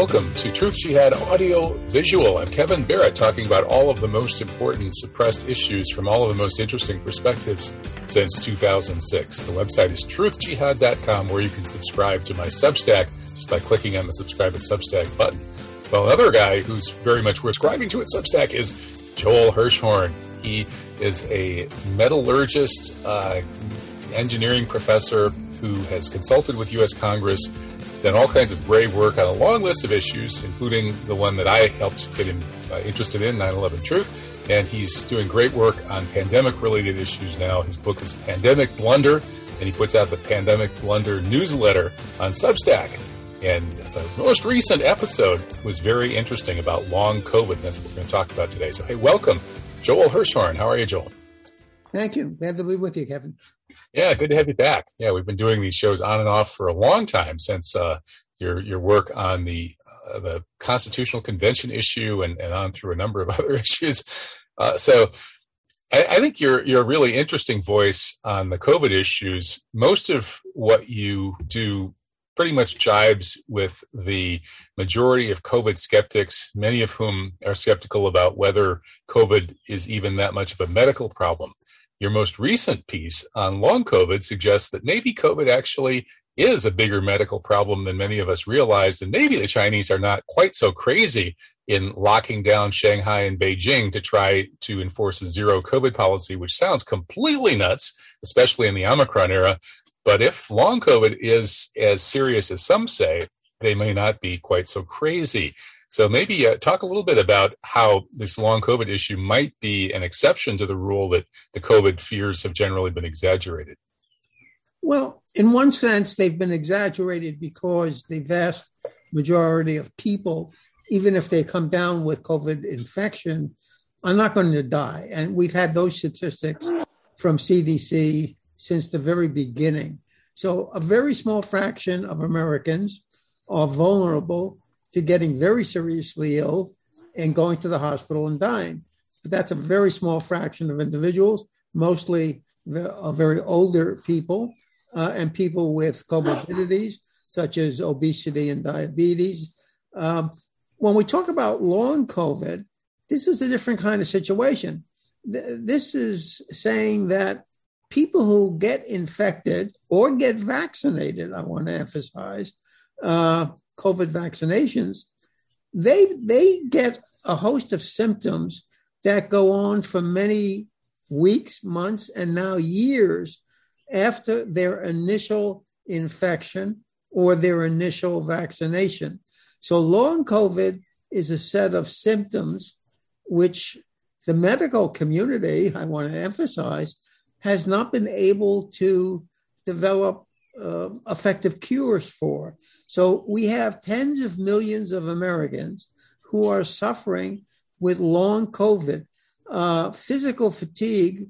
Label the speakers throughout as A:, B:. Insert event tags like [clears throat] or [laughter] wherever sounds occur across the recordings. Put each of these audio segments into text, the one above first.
A: Welcome to Truth Jihad Audio Visual. I'm Kevin Barrett talking about all of the most important suppressed issues from all of the most interesting perspectives since 2006. The website is truthjihad.com where you can subscribe to my Substack just by clicking on the subscribe at Substack button. Well, another guy who's very much worth subscribing to at Substack is Joel Hirschhorn. He is a metallurgist, uh, engineering professor who has consulted with U.S. Congress done all kinds of brave work on a long list of issues, including the one that I helped get him uh, interested in, 9 11 Truth. And he's doing great work on pandemic related issues now. His book is Pandemic Blunder, and he puts out the Pandemic Blunder newsletter on Substack. And the most recent episode was very interesting about long COVID. That's what we're going to talk about today. So, hey, welcome, Joel Hirschhorn. How are you, Joel?
B: Thank you. Glad to be with you, Kevin.
A: Yeah, good to have you back. Yeah, we've been doing these shows on and off for a long time since uh, your your work on the uh, the Constitutional Convention issue and, and on through a number of [laughs] other issues. Uh, so I, I, think you're you're a really interesting voice on the COVID issues. Most of what you do pretty much jibes with the majority of COVID skeptics, many of whom are skeptical about whether COVID is even that much of a medical problem. Your most recent piece on long COVID suggests that maybe COVID actually is a bigger medical problem than many of us realized. And maybe the Chinese are not quite so crazy in locking down Shanghai and Beijing to try to enforce a zero COVID policy, which sounds completely nuts, especially in the Omicron era. But if long COVID is as serious as some say, they may not be quite so crazy. So maybe uh, talk a little bit about how this long COVID issue might be an exception to the rule that the COVID fears have generally been exaggerated.
B: Well, in one sense, they've been exaggerated because the vast majority of people, even if they come down with COVID infection, are not going to die. And we've had those statistics from CDC since the very beginning. So a very small fraction of Americans are vulnerable to getting very seriously ill and going to the hospital and dying. But that's a very small fraction of individuals, mostly very older people uh, and people with comorbidities such as obesity and diabetes. Um, when we talk about long COVID, this is a different kind of situation. This is saying that people who get infected or get vaccinated, I want to emphasize, uh, COVID vaccinations, they they get a host of symptoms that go on for many weeks, months, and now years after their initial infection or their initial vaccination. So long COVID is a set of symptoms which the medical community, I want to emphasize, has not been able to develop uh, effective cures for. So we have tens of millions of Americans who are suffering with long COVID. Uh, physical fatigue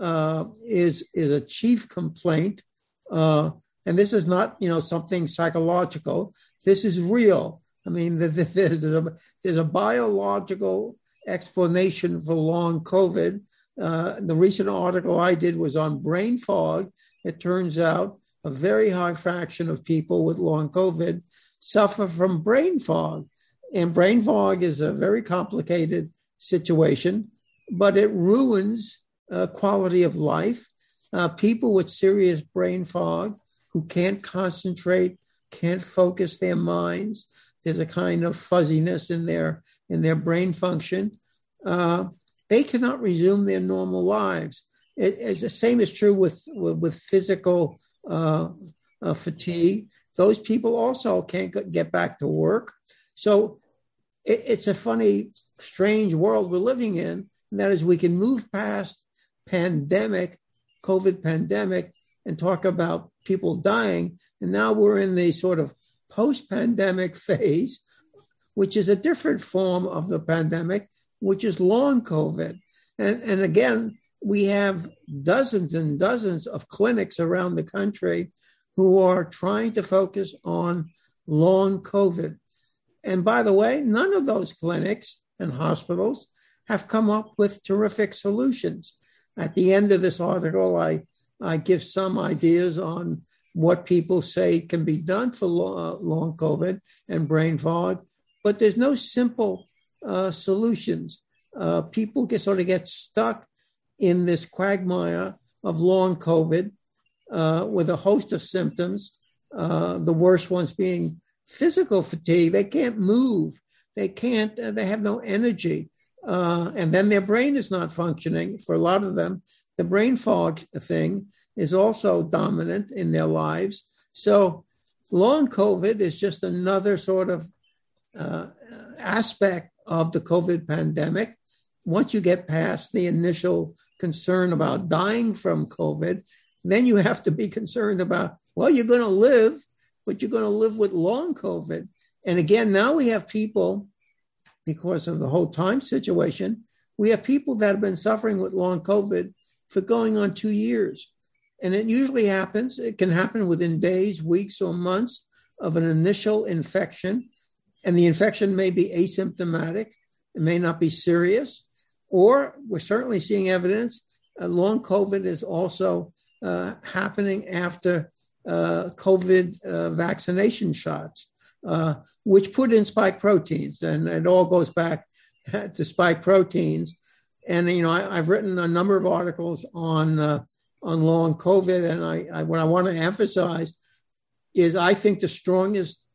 B: uh, is is a chief complaint, uh, and this is not you know something psychological. This is real. I mean, [laughs] there's a, there's a biological explanation for long COVID. Uh, the recent article I did was on brain fog. It turns out a very high fraction of people with long COVID suffer from brain fog. And brain fog is a very complicated situation, but it ruins uh, quality of life. Uh, people with serious brain fog who can't concentrate, can't focus their minds. There's a kind of fuzziness in their in their brain function. Uh, they cannot resume their normal lives. It, the same is true with with, with physical Uh, fatigue. Those people also can't get back to work. So it, it's a funny, strange world we're living in. And that is, we can move past pandemic, COVID pandemic, and talk about people dying. And now we're in the sort of post pandemic phase, which is a different form of the pandemic, which is long COVID. And, and again, we have dozens and dozens of clinics around the country who are trying to focus on long COVID. And by the way, none of those clinics and hospitals have come up with terrific solutions. At the end of this article, I, I give some ideas on what people say can be done for long, long COVID and brain fog. but there's no simple uh, solutions. Uh, people get sort of get stuck in this quagmire of long COVID uh, with a host of symptoms. Uh, the worst ones being physical fatigue. They can't move. They can't. Uh, they have no energy, uh, and then their brain is not functioning. For a lot of them, the brain fog thing is also dominant in their lives. So, long COVID is just another sort of uh, aspect of the COVID pandemic. Once you get past the initial concern about dying from COVID, then you have to be concerned about, well, you're going to live, but you're going to live with long COVID. And again, now we have people, because of the whole time situation, we have people that have been suffering with long COVID for going on two years. And it usually happens, it can happen within days, weeks, or months of an initial infection. And the infection may be asymptomatic, it may not be serious, or we're certainly seeing evidence uh, long COVID is also uh, happening after uh, COVID uh, vaccination shots, uh, which put in spike proteins. And it all goes back [laughs] to spike proteins. And, you know, I, have written a number of articles on, uh, on long COVID. And I, I, what I want to emphasize is I think the strongest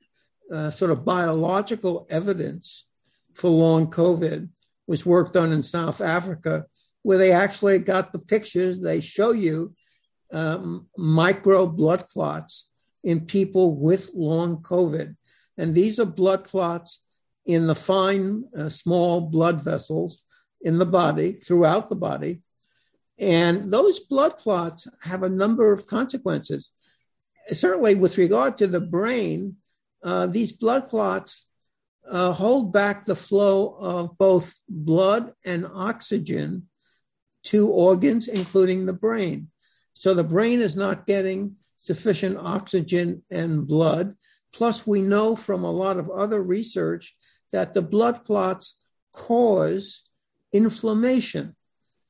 B: sort of biological evidence for long COVID was work done in South Africa, where they actually got the pictures. They show you um, micro blood clots in people with long COVID. And these are blood clots in the fine, uh, small blood vessels in the body, throughout the body. And those blood clots have a number of consequences. Certainly, with regard to the brain, uh, these blood clots uh, hold back the flow of both blood and oxygen to organs, including the brain. So the brain is not getting sufficient oxygen and blood. Plus, we know from a lot of other research that the blood clots cause inflammation.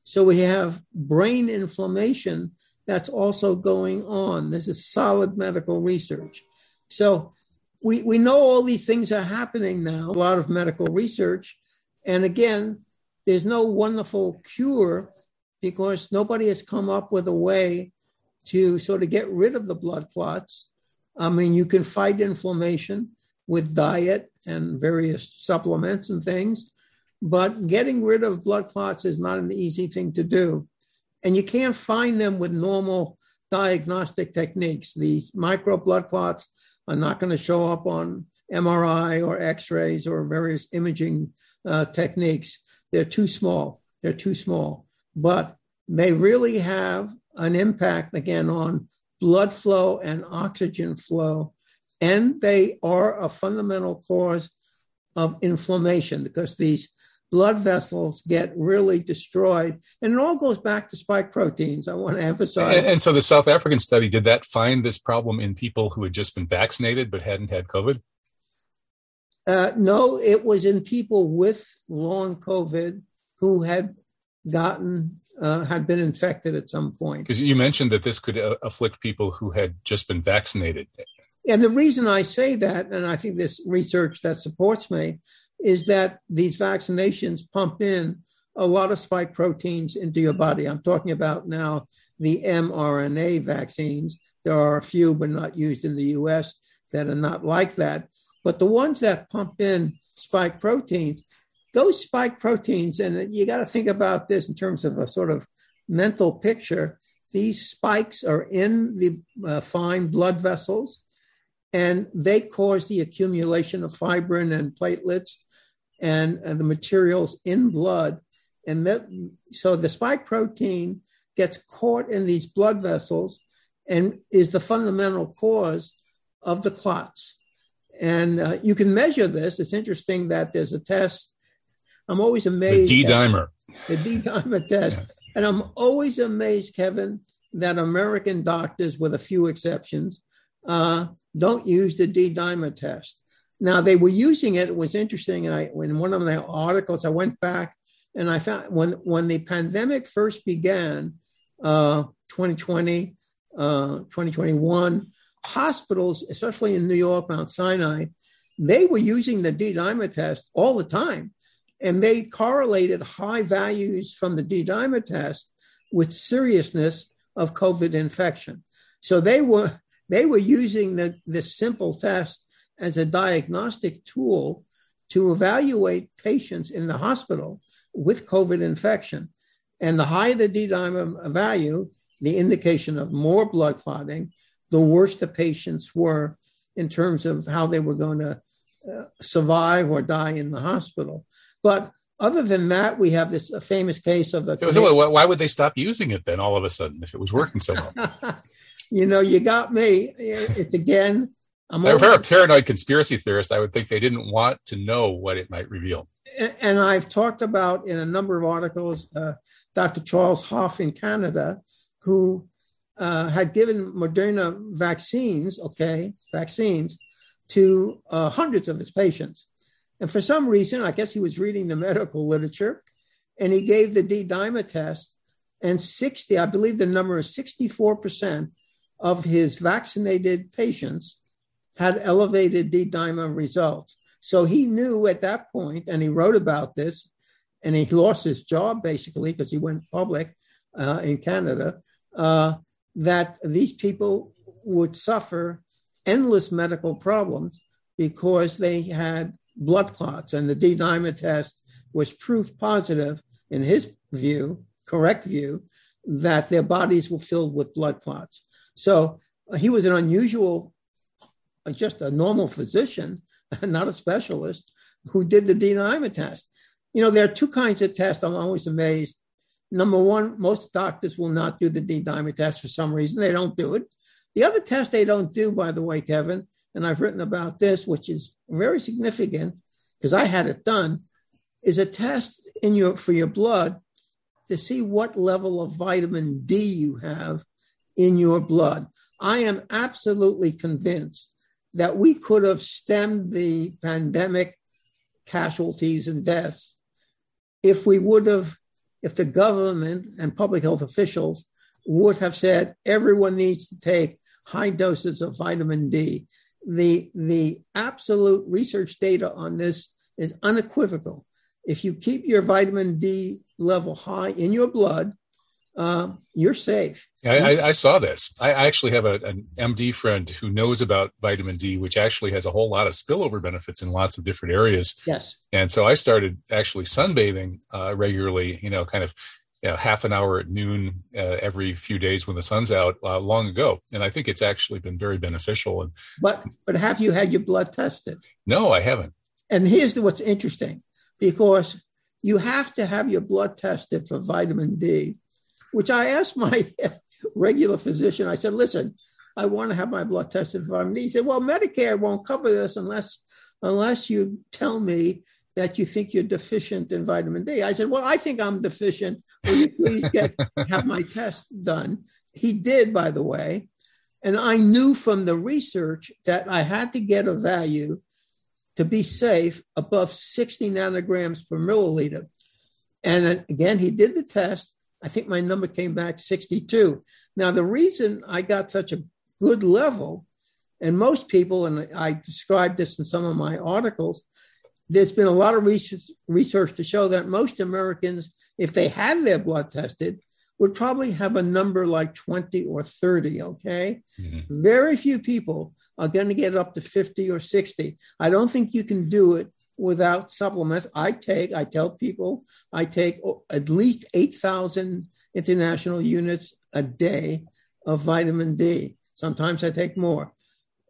B: So we have brain inflammation that's also going on. This is solid medical research. So we, we know all these things are happening now, a lot of medical research. And again, there's no wonderful cure because nobody has come up with a way to sort of get rid of the blood clots. I mean, you can fight inflammation with diet and various supplements and things, but getting rid of blood clots is not an easy thing to do. And you can't find them with normal diagnostic techniques. These micro blood clots are not going to show up on MRI or X rays or various imaging uh, techniques. They're too small. They're too small. But they really have an impact again on blood flow and oxygen flow. And they are a fundamental cause of inflammation because these blood vessels get really destroyed. And it all goes back to spike proteins. I want to emphasize.
A: And, and, so the South African study, did that find this problem in people who had just been vaccinated but hadn't had COVID?
B: Uh, no, it was in people with long COVID who had gotten uh, had been infected at some point.
A: Because you mentioned that this could uh, afflict people who had just been vaccinated.
B: And the reason I say that, and I think this research that supports me, is that these vaccinations pump in a lot of spike proteins into your body. I'm talking about now the mRNA vaccines. There are a few, but not used in the US, that are not like that. But the ones that pump in spike proteins, those spike proteins, and you got to think about this in terms of a sort of mental picture. These spikes are in the uh, fine blood vessels, and they cause the accumulation of fibrin and platelets and, and the materials in blood. And that, so the spike protein gets caught in these blood vessels and is the fundamental cause of the clots. And uh, you can measure this. It's interesting that there's a test I'm always amazed.
A: The D dimer.
B: The D dimer test. Yeah. And I'm always amazed, Kevin, that American doctors, with a few exceptions, uh, don't use the D dimer test. Now they were using it. It was interesting. I, in one of the articles, I went back and I found when when the pandemic first began, uh, 2020, uh, 2021, hospitals, especially in New York, Mount Sinai, they were using the D dimer test all the time. And they correlated high values from the D dimer test with seriousness of COVID infection. So they were they were using the, this simple test as a diagnostic tool to evaluate patients in the hospital with COVID infection. And the higher the D dimer value, the indication of more blood clotting, the worse the patients were in terms of how they were going to uh, survive or die in the hospital. But other than that, we have this famous case of the.
A: So why would they stop using it then all of a sudden if it was working so well? [laughs]
B: you know, you got me. It's again.
A: I'm if you're a paranoid conspiracy theorist, I would think they didn't want to know what it might reveal.
B: And I've talked about in a number of articles, uh, Dr. Charles Hoffe in Canada, who uh, had given Moderna vaccines, okay, vaccines to uh, hundreds of his patients. And for some reason, I guess he was reading the medical literature, and he gave the D dimer test, and 60, I believe the number is 64% of his vaccinated patients had elevated D dimer results. So he knew at that point, and he wrote about this, and he lost his job basically because he went public uh, in Canada, uh, that these people would suffer endless medical problems because they had blood clots, and the D dimer test was proof positive, in his view, correct view, that their bodies were filled with blood clots. So he was an unusual, just a normal physician, [laughs] not a specialist, who did the D dimer test. You know, there are two kinds of tests. I'm always amazed. Number one, most doctors will not do the D dimer test for some reason. They don't do it. The other test they don't do, by the way, Kevin, and I've written about this, which is very significant because I had it done, is a test in your for your blood to see what level of vitamin D you have in your blood. I am absolutely convinced that we could have stemmed the pandemic casualties and deaths if we would have, if the government and public health officials would have said everyone needs to take high doses of vitamin D the the absolute research data on this is unequivocal. If you keep your vitamin D level high in your blood, um, you're safe.
A: I, I, saw this. I actually have a, an MD friend who knows about vitamin D, which actually has a whole lot of spillover benefits in lots of different areas.
B: Yes.
A: And so I started actually sunbathing uh, regularly, you know, kind of you know, half an hour at noon uh, every few days when the sun's out uh, long ago, and I think it's actually been very beneficial. And
B: but but have you had your blood tested?
A: No, I haven't.
B: And here's what's interesting, because you have to have your blood tested for vitamin D, which I asked my [laughs] regular physician. I said, "Listen, I want to have my blood tested for vitamin D." He said, "Well, Medicare won't cover this unless unless you tell me that you think you're deficient in vitamin D. I said, Well, I think I'm deficient. Will you please get [laughs] have my test done? He did, by the way. And I knew from the research that I had to get a value to be safe above 60 nanograms per milliliter. And uh, again, he did the test. I think my number came back 62. Now, the reason I got such a good level, and most people, and I described this in some of my articles, there's been a lot of research, research to show that most Americans, if they had their blood tested, would probably have a number like 20 or 30. Okay. Mm-hmm. Very few people are going to get up to 50 or 60. I don't think you can do it without supplements. I take, I tell people, I take at least 8,000 international units a day of vitamin D. Sometimes I take more.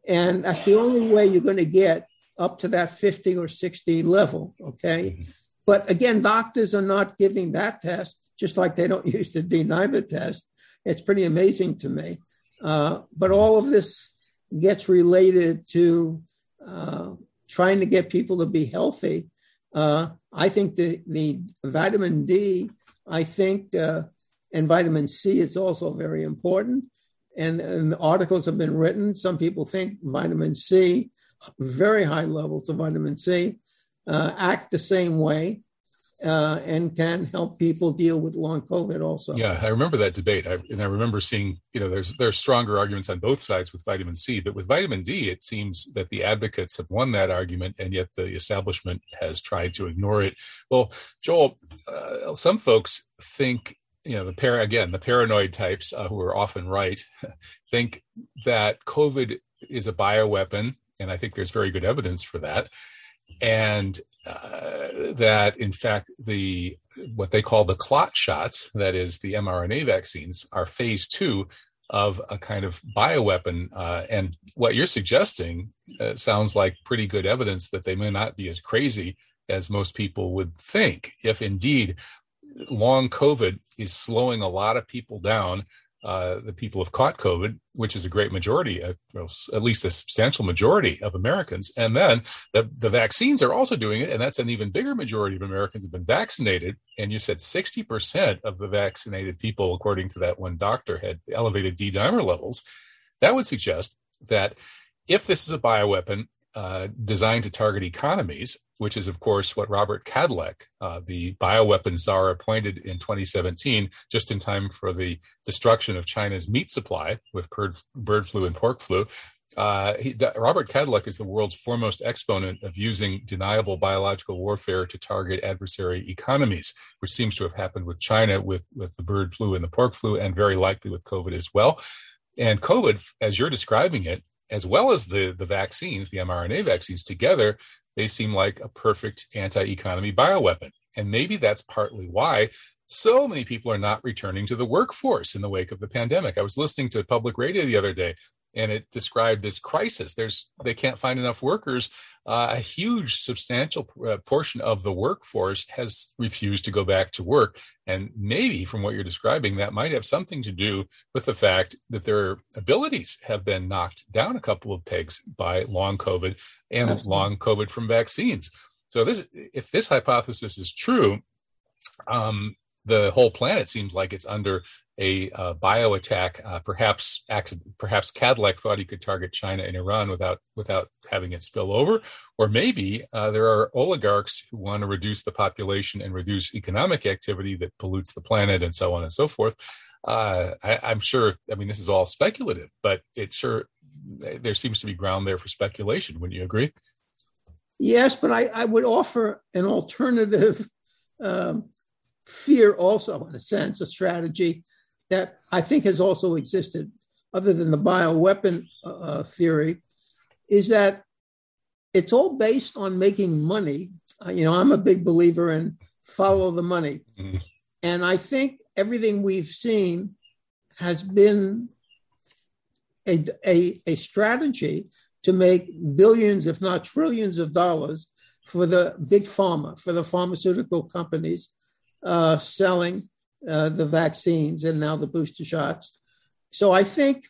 B: And that's the only way you're going to get up to that 50 or 60 level. Okay. Mm-hmm. But again, doctors are not giving that test, just like they don't [laughs] use the D dimer test. It's pretty amazing to me. Uh, but all of this gets related to uh, trying to get people to be healthy. Uh, I think the, the vitamin D, I think, uh, and vitamin C is also very important. And, and articles have been written. Some people think vitamin C very high levels of vitamin C, uh, act the same way. Uh, and can help people deal with long COVID also.
A: Yeah, I remember that debate, I, and I remember seeing you know there's there's stronger arguments on both sides with vitamin C, but with vitamin D, it seems that the advocates have won that argument, and yet the establishment has tried to ignore it. Well, Joel, uh, some folks think you know the para again the paranoid types uh, who are often right [laughs] think that COVID is a bioweapon, and I think there's very good evidence for that and that in fact the what they call the clot shots, that is the mRNA vaccines, are phase two of a kind of bioweapon. Uh, and what you're suggesting uh, sounds like pretty good evidence that they may not be as crazy as most people would think. If indeed long COVID is slowing a lot of people down uh, the people have caught COVID, which is a great majority, uh, at least a substantial majority of Americans. And then the, the vaccines are also doing it, and that's an even bigger majority of Americans have been vaccinated. And you said 60% of the vaccinated people, according to that one doctor, had elevated D dimer levels. That would suggest that if this is a bioweapon uh, designed to target economies, which is, of course, what Robert Kadlec, uh, the bioweapon czar, appointed in 2017, just in time for the destruction of China's meat supply with bird, bird flu and pork flu. Uh, he, Robert Kadlec is the world's foremost exponent of using deniable biological warfare to target adversary economies, which seems to have happened with China with, with the bird flu and the pork flu, and very likely with COVID as well. And COVID, as you're describing it, as well as the, the vaccines, the mRNA vaccines together, they seem like a perfect anti economy bioweapon. And maybe that's partly why so many people are not returning to the workforce in the wake of the pandemic. I was listening to public radio the other day and it described this crisis. There's they can't find enough workers. Uh, a huge, substantial uh, portion of the workforce has refused to go back to work, and maybe from what you're describing, that might have something to do with the fact that their abilities have been knocked down a couple of pegs by long COVID and long COVID from vaccines. So this, if this hypothesis is true, um, the whole planet seems like it's under a uh, bio attack. Uh, perhaps perhaps Kadlec thought he could target China and Iran without without having it spill over, or maybe uh, there are oligarchs who want to reduce the population and reduce economic activity that pollutes the planet and so on and so forth. Uh, I, am sure. I mean, this is all speculative, but it sure there seems to be ground there for speculation. Wouldn't you agree?
B: Yes, but I, I would offer an alternative um, fear also, in a sense, a strategy that I think has also existed, other than the bioweapon uh, uh, theory, is that it's all based on making money. Uh, you know, I'm a big believer in follow the money. Mm-hmm. And I think everything we've seen has been a, a, a strategy to make billions, if not trillions, of dollars for the big pharma, for the pharmaceutical companies uh, selling uh, the vaccines and now the booster shots. So I think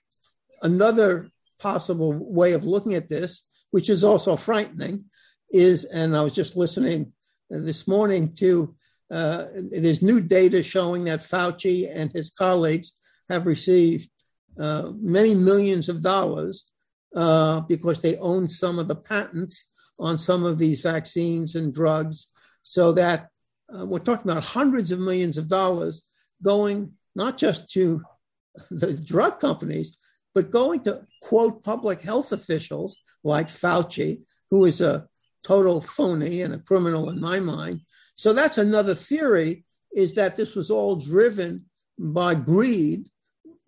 B: another possible way of looking at this, which is also frightening, is, and I was just listening this morning to, uh, there's new data showing that Fauci and his colleagues have received uh, many millions of dollars uh, because they own some of the patents on some of these vaccines and drugs, so that uh, we're talking about hundreds of millions of dollars going not just to the drug companies, but going to quote public health officials like Fauci, who is a total phony and a criminal in my mind. So that's another theory is that this was all driven by greed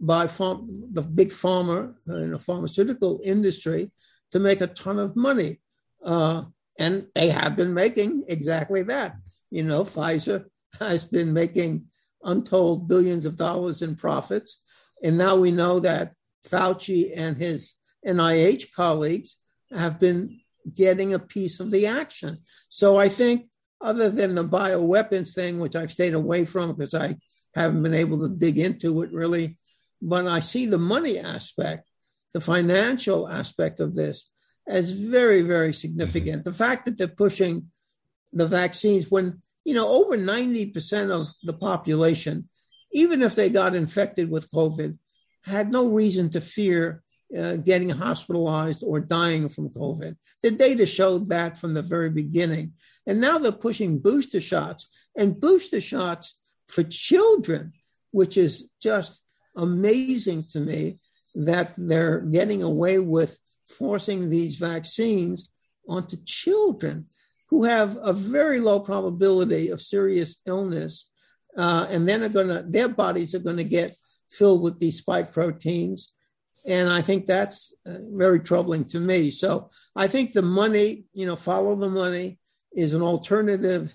B: by the big pharma and the pharmaceutical industry to make a ton of money. Uh, and they have been making exactly that. You know, Pfizer has been making untold billions of dollars in profits. And now we know that Fauci and his NIH colleagues have been getting a piece of the action. So I think, other than the bioweapons thing, which I've stayed away from because I haven't been able to dig into it really, but I see the money aspect, the financial aspect of this as very, very significant. Mm-hmm. The fact that they're pushing the vaccines when you know, over 90% of the population, even if they got infected with COVID, had no reason to fear uh, getting hospitalized or dying from COVID. The data showed that from the very beginning. And now they're pushing booster shots and booster shots for children, which is just amazing to me that they're getting away with forcing these vaccines onto children who have a very low probability of serious illness. Uh, and then are gonna, their bodies are going to get filled with these spike proteins. And I think that's uh, very troubling to me. So I think the money, you know, follow the money is an alternative,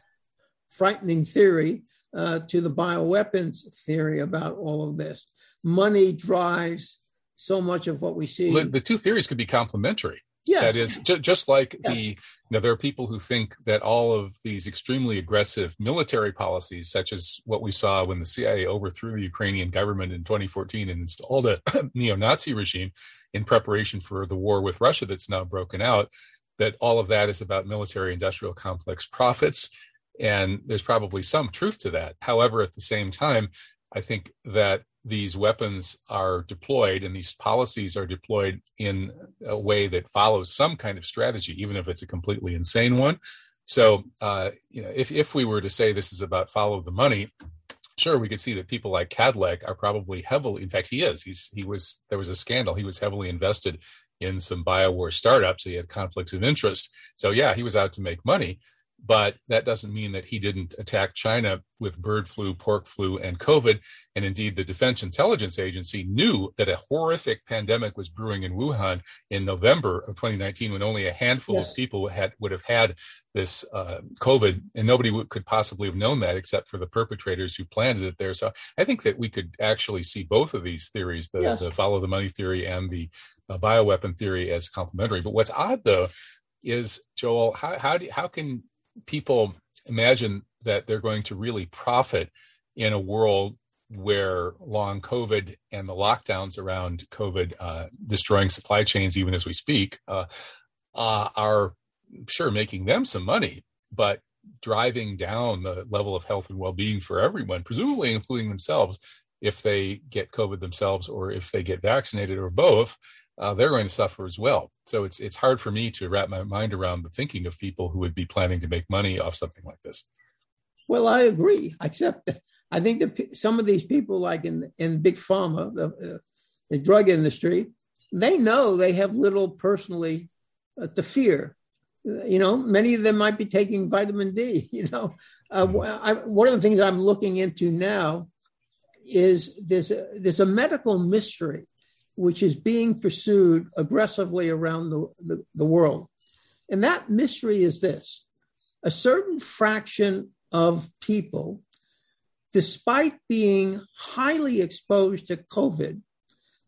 B: frightening theory uh, to the bioweapons theory about all of this. Money drives so much of what we see.
A: The, the two theories could be complementary.
B: Yes.
A: That is ju- just like
B: Yes.
A: the, know, there are people who think that all of these extremely aggressive military policies, such as what we saw when the CIA overthrew the Ukrainian government in 2014 and installed a [clears throat] neo Nazi regime in preparation for the war with Russia that's now broken out, that all of that is about military industrial complex profits. And there's probably some truth to that. However, at the same time, I think that these weapons are deployed and these policies are deployed in a way that follows some kind of strategy, even if it's a completely insane one. So, uh, you know, if if we were to say this is about follow the money, sure, we could see that people like Kadlec are probably heavily. In fact, he is. He's he was. There was a scandal. He was heavily invested in some biowar startups. He had conflicts of interest. So, yeah, he was out to make money. But that doesn't mean that he didn't attack China with bird flu, pork flu, and COVID. And indeed, the Defense Intelligence Agency knew that a horrific pandemic was brewing in Wuhan in November of 2019, when only a handful
B: Yes.
A: of people had would have had this uh, COVID, and nobody would, could possibly have known that except for the perpetrators who planted it there. So I think that we could actually see both of these theories, the,
B: Yes.
A: the follow the money theory and the uh, bioweapon theory, as complementary. But what's odd, though, is Joel, how how do how can people imagine that they're going to really profit in a world where long COVID and the lockdowns around COVID uh, destroying supply chains, even as we speak, uh, uh, are sure making them some money, but driving down the level of health and well-being for everyone, presumably including themselves, if they get COVID themselves or if they get vaccinated or both, uh, they're going to suffer as well. So it's it's hard for me to wrap my mind around the thinking of people who would be planning to make money off something like this.
B: Well, I agree, except that I think that some of these people, like in, in big pharma, the, uh, the drug industry, they know they have little personally uh, to fear. Uh, You know, many of them might be taking vitamin D. [laughs] You know, uh, I, one of the things I'm looking into now is there's a, there's a medical mystery which is being pursued aggressively around the, the, the world. And that mystery is this a certain fraction of people, despite being highly exposed to COVID,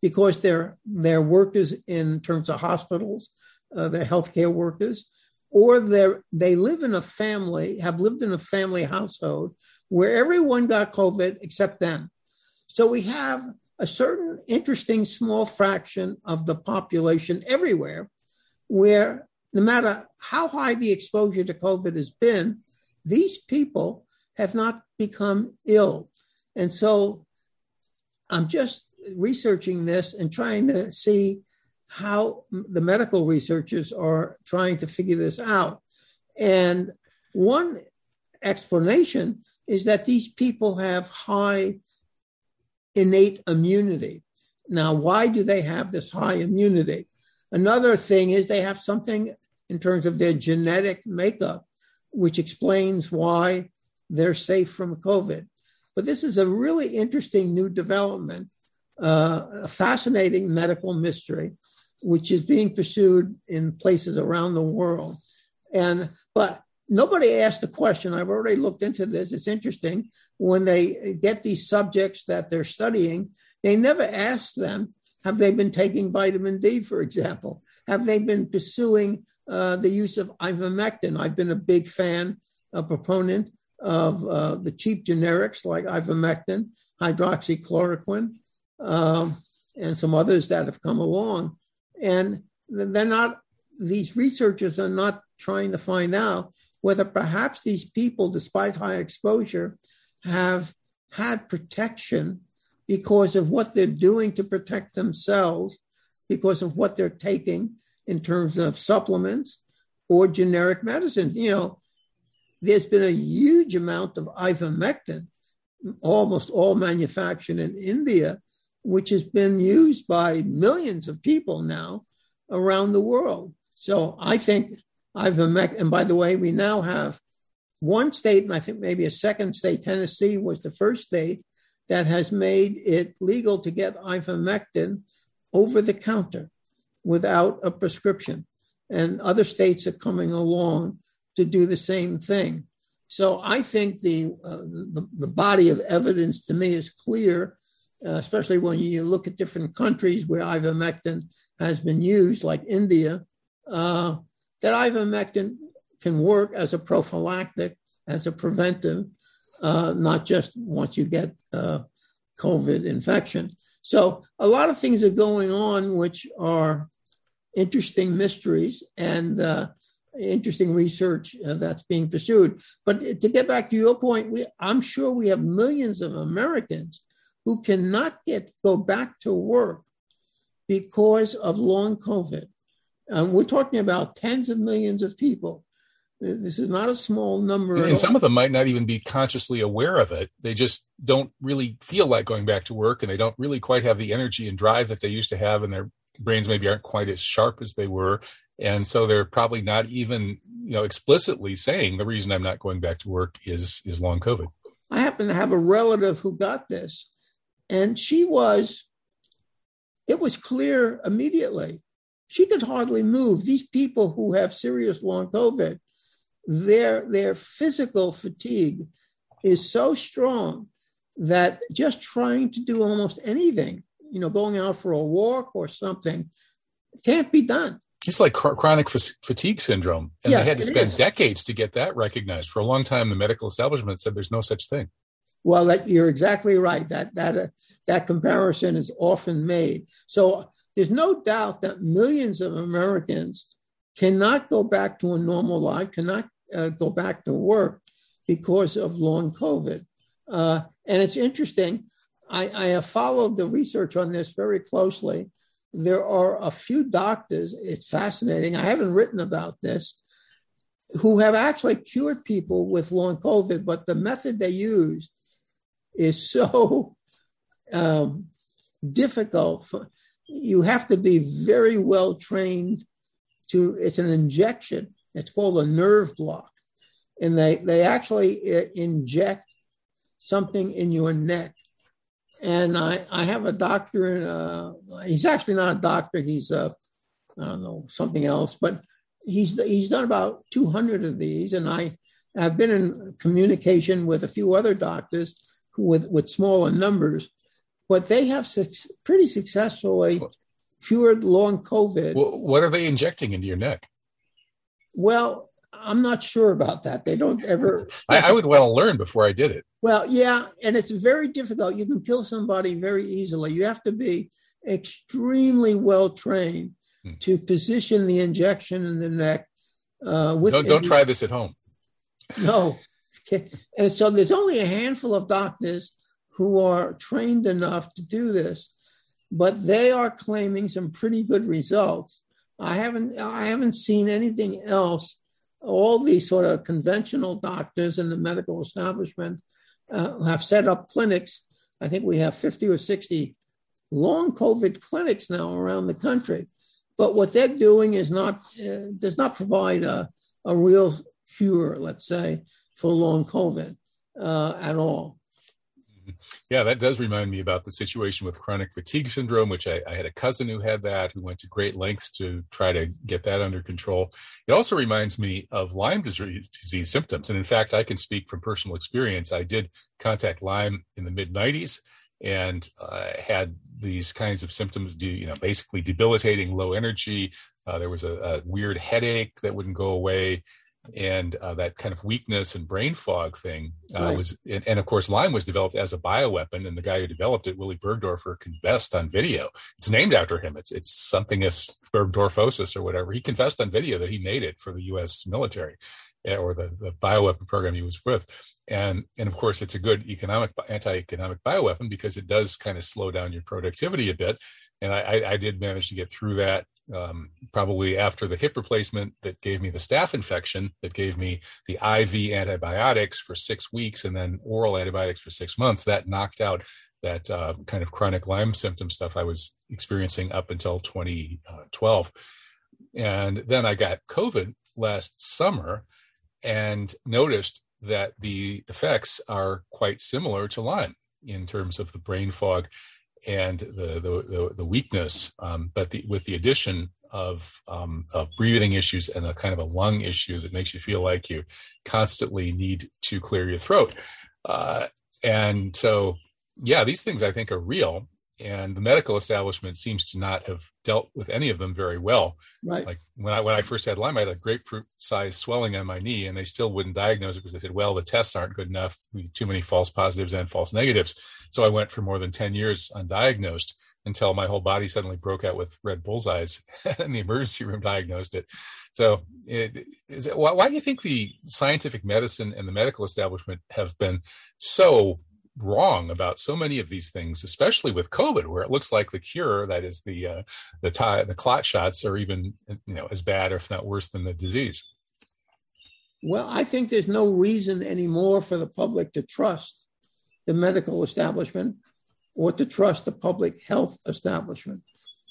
B: because they're, they're workers in terms of hospitals, uh, they're healthcare workers, or they're, they live in a family, have lived in a family household where everyone got COVID except them. So we have a certain interesting small fraction of the population everywhere where no matter how high the exposure to COVID has been, these people have not become ill. And so I'm just researching this and trying to see how the medical researchers are trying to figure this out. And one explanation is that these people have high innate immunity. Now, why do they have this high immunity? Another thing is they have something in terms of their genetic makeup, which explains why they're safe from COVID. But this is a really interesting new development, uh, a fascinating medical mystery, which is being pursued in places around the world. And but nobody asked the question. I've already looked into this. It's interesting when they get these subjects that they're studying, they never ask them, have they been taking vitamin D, for example? Have they been pursuing uh, the use of ivermectin? I've been a big fan, a proponent of uh, the cheap generics like ivermectin, hydroxychloroquine, um, and some others that have come along. And they're not, these researchers are not trying to find out whether perhaps these people, despite high exposure, have had protection because of what they're doing to protect themselves because of what they're taking in terms of supplements or generic medicines. You know, there's been a huge amount of ivermectin, almost all manufactured in India, which has been used by millions of people now around the world. So I think ivermectin, and by the way, we now have one state, and I think maybe a second state, Tennessee was the first state that has made it legal to get ivermectin over the counter without a prescription. And other states are coming along to do the same thing. So I think the, uh, the, the, body of evidence to me is clear, uh, especially when you look at different countries where ivermectin has been used, like India, uh, that ivermectin can work as a prophylactic, as a preventive, uh, not just once you get uh, COVID infection. So a lot of things are going on which are interesting mysteries and uh, interesting research uh, that's being pursued. But to get back to your point, we, I'm sure we have millions of Americans who cannot get go back to work because of long COVID. Um, we're talking about tens of millions of people. This is not a small number.
A: And some of them might not even be consciously aware of it. They just don't really feel like going back to work and they don't really quite have the energy and drive that they used to have, and their brains maybe aren't quite as sharp as they were. And so they're probably not even, you know, explicitly saying the reason I'm not going back to work is is long COVID.
B: I happen to have a relative who got this, and she was, it was clear immediately. She could hardly move. These people who have serious long COVID their their physical fatigue is so strong that just trying to do almost anything, you know, going out for a walk or something, can't be done.
A: It's like chronic fatigue syndrome, and yes, they had to spend decades to get that recognized. For a long time, the medical establishment said there's no such thing.
B: Well, that, you're exactly right. That that uh, that comparison is often made. So there's no doubt that millions of Americans cannot go back to a normal life, cannot uh, go back to work because of long COVID. Uh, and it's interesting. I, I, have followed the research on this very closely. There are a few doctors, it's fascinating. I haven't written about this, who have actually cured people with long COVID, but the method they use is so [laughs] um, difficult. For, you have to be very well trained to, it's an injection it's called a nerve block. And they, they actually uh, inject something in your neck. And I, I have a doctor, uh, he's actually not a doctor, he's, uh, I don't know, something else, but he's, he's done about 200 of these. And I have been in communication with a few other doctors with, with smaller numbers, but they have su- pretty successfully cured long COVID.
A: Well, what are they injecting into your neck?
B: Well, I'm not sure about that. They don't ever. [laughs]
A: I, I, would want to learn before I did it.
B: Well, yeah, and it's very difficult. You can kill somebody very easily. You have to be extremely well trained hmm. to position the injection in the neck.
A: Uh, with don't, don't try this at home.
B: No, [laughs] and so there's only a handful of doctors who are trained enough to do this, but they are claiming some pretty good results. I haven't I haven't seen anything else. All these sort of conventional doctors in the medical establishment uh, have set up clinics. I think we have 50 or 60 long COVID clinics now around the country. But what they're doing is not uh, does not provide a, a real cure, let's say, for long COVID uh, at all.
A: Yeah, that does remind me about the situation with chronic fatigue syndrome, which I, I, had a cousin who had that, who went to great lengths to try to get that under control. It also reminds me of Lyme disease, disease symptoms. And in fact, I can speak from personal experience. I did contact Lyme in the mid 90s and uh, had these kinds of symptoms, you know, basically debilitating low energy. Uh, there was a, a weird headache that wouldn't go away and uh, that kind of weakness and brain fog thing uh, right. was, and, and, of course, Lyme was developed as a bioweapon, and the guy who developed it, Willy Burgdorfer, confessed on video. It's named after him. It's it's something as Burgdorfosis or whatever. He confessed on video that he made it for the U.S. military, or the, the bioweapon program he was with. And, and of course, it's a good economic anti-economic bioweapon because it does kind of slow down your productivity a bit. And I, I did manage to get through that um, probably after the hip replacement that gave me the staph infection that gave me the IV antibiotics for six weeks and then oral antibiotics for six months. That knocked out that uh, kind of chronic Lyme symptom stuff I was experiencing up until 2012. And then I got COVID last summer and noticed that the effects are quite similar to Lyme in terms of the brain fog and the the, the, the weakness, um, but the, with the addition of um, of breathing issues and a kind of a lung issue that makes you feel like you constantly need to clear your throat. Uh, and so, yeah, these things I think are real, and the medical establishment seems to not have dealt with any of them very well.
B: Right.
A: Like when I when I first had Lyme, I had a grapefruit-sized swelling on my knee, and they still wouldn't diagnose it because they said, "Well, the tests aren't good enough. Too many false positives and false negatives." So I went for more than ten years undiagnosed until my whole body suddenly broke out with red bullseyes, [laughs] and the emergency room diagnosed it. So, it, it, why, why do you think the scientific medicine and the medical establishment have been so wrong about so many of these things, especially with COVID, where it looks like the cure, that is the uh, the tie, the clot shots, are even you know as bad, if not worse, than the disease.
B: Well, I think there's no reason anymore for the public to trust the medical establishment or to trust the public health establishment.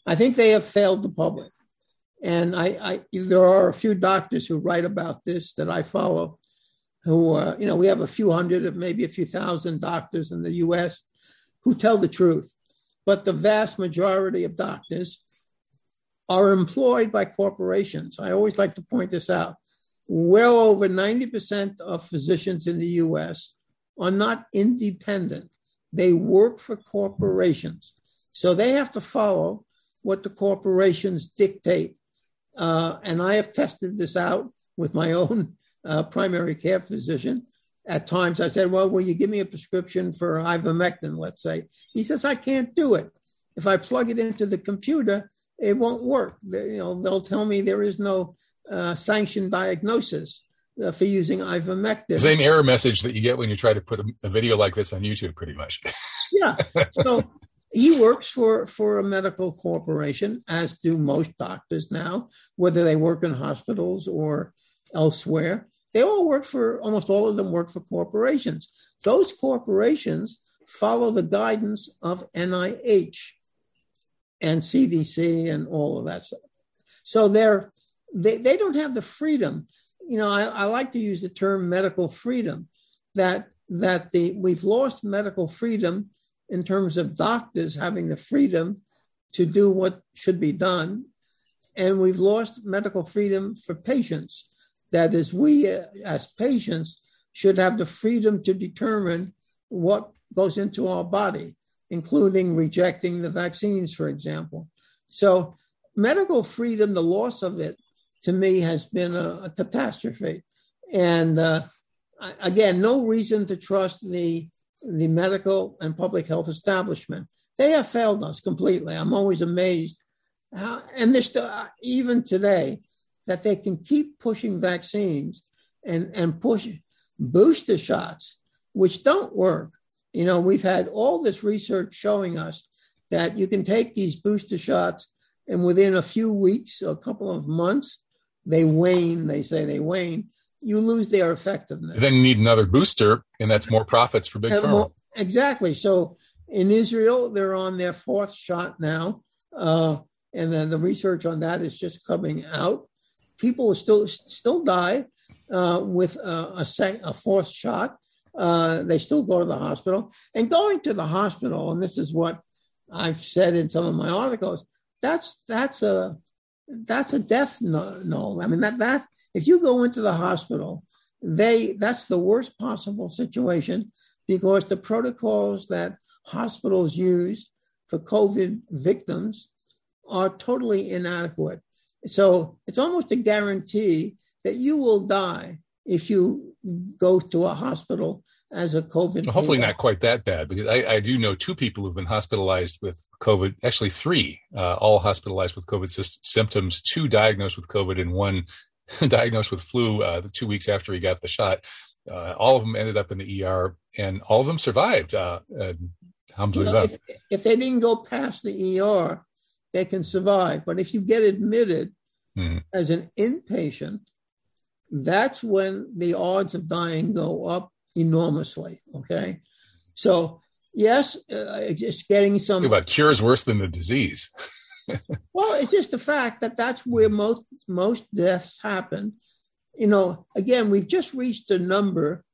B: I think they have failed the public. And I, I there are a few doctors who write about this that I follow who, uh, you know, we have a few hundred of maybe a few thousand doctors in the US who tell the truth. But the vast majority of doctors are employed by corporations. I always like to point this out. Well over 90% of physicians in the US are not independent, they work for corporations. So they have to follow what the corporations dictate. Uh, and I have tested this out with my [laughs] own uh, primary care physician. At times I said, Well, will you give me a prescription for ivermectin, let's say? He says, I can't do it. If I plug it into the computer, it won't work. They, you know, they'll tell me there is no uh, sanctioned diagnosis uh, for using ivermectin.
A: Same error message that you get when you try to put a, a video like this on YouTube, pretty much. [laughs]
B: yeah. So he works for for a medical corporation, as do most doctors now, whether they work in hospitals or elsewhere. They all work for, almost all of them work for corporations. Those corporations follow the guidance of NIH and CDC and all of that stuff. So they're, they, they don't have the freedom. You know, I, I like to use the term medical freedom, that, that the, we've lost medical freedom in terms of doctors having the freedom to do what should be done. And we've lost medical freedom for patients that is, we uh, as patients should have the freedom to determine what goes into our body, including rejecting the vaccines, for example. So, medical freedom, the loss of it, to me, has been a, a catastrophe. And uh, again, no reason to trust the the medical and public health establishment. They have failed us completely. I'm always amazed. How, and this, uh, even today, that they can keep pushing vaccines and, and push booster shots, which don't work. You know, we've had all this research showing us that you can take these booster shots and within a few weeks, or a couple of months, they wane. They say they wane. You lose their effectiveness.
A: Then you need another booster, and that's more profits for big pharma. More,
B: exactly. So in Israel, they're on their fourth shot now, uh, and then the research on that is just coming out people still still die uh, with a, a, sec, a fourth shot. Uh, they still go to the hospital. And going to the hospital, and this is what I've said in some of my articles, that's that's a that's a death no. I mean that that if you go into the hospital, they that's the worst possible situation because the protocols that hospitals use for COVID victims are totally inadequate. So it's almost a guarantee that you will die if you go to a hospital as a COVID.
A: hopefully, not quite that bad, because I, I, do know two people who've been hospitalized with COVID. Actually, three, uh, all hospitalized with COVID sy- symptoms. Two diagnosed with COVID, and one [laughs] diagnosed with flu uh, the two weeks after he got the shot. Uh, all of them ended up in the ER, and all of them survived. Uh,
B: you know, if, if, they didn't go past the ER, they can survive. But if you get admitted mm-hmm. as an inpatient, that's when the odds of dying go up enormously. Okay, so yes, uh, just getting some.
A: About cures worse than the disease. [laughs]
B: well, it's just the fact that that's where most most deaths happen. You know, again, we've just reached a number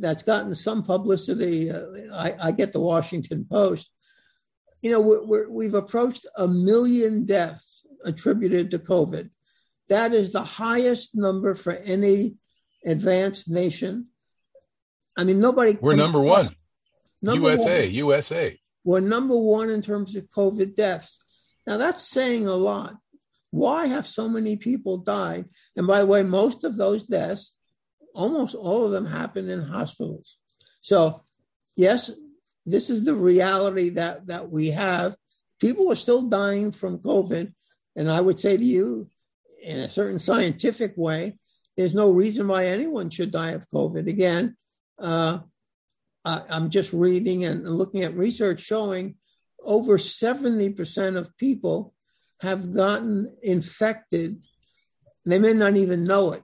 B: that's gotten some publicity. Uh, I, I, get the Washington Post. You know, we're, we have approached a million deaths attributed to COVID. That is the highest number for any advanced nation. I mean, nobody.
A: We're number one. Number USA, one. USA.
B: We're number one in terms of COVID deaths. Now, that's saying a lot. Why have so many people died? And by the way, most of those deaths, almost all of them happen in hospitals. So, yes, this is the reality that, that we have. People are still dying from COVID. And I would say to you, in a certain scientific way, there's no reason why anyone should die of COVID. Again, uh, I, I'm just reading and looking at research showing over 70% of people have gotten infected. They may not even know it,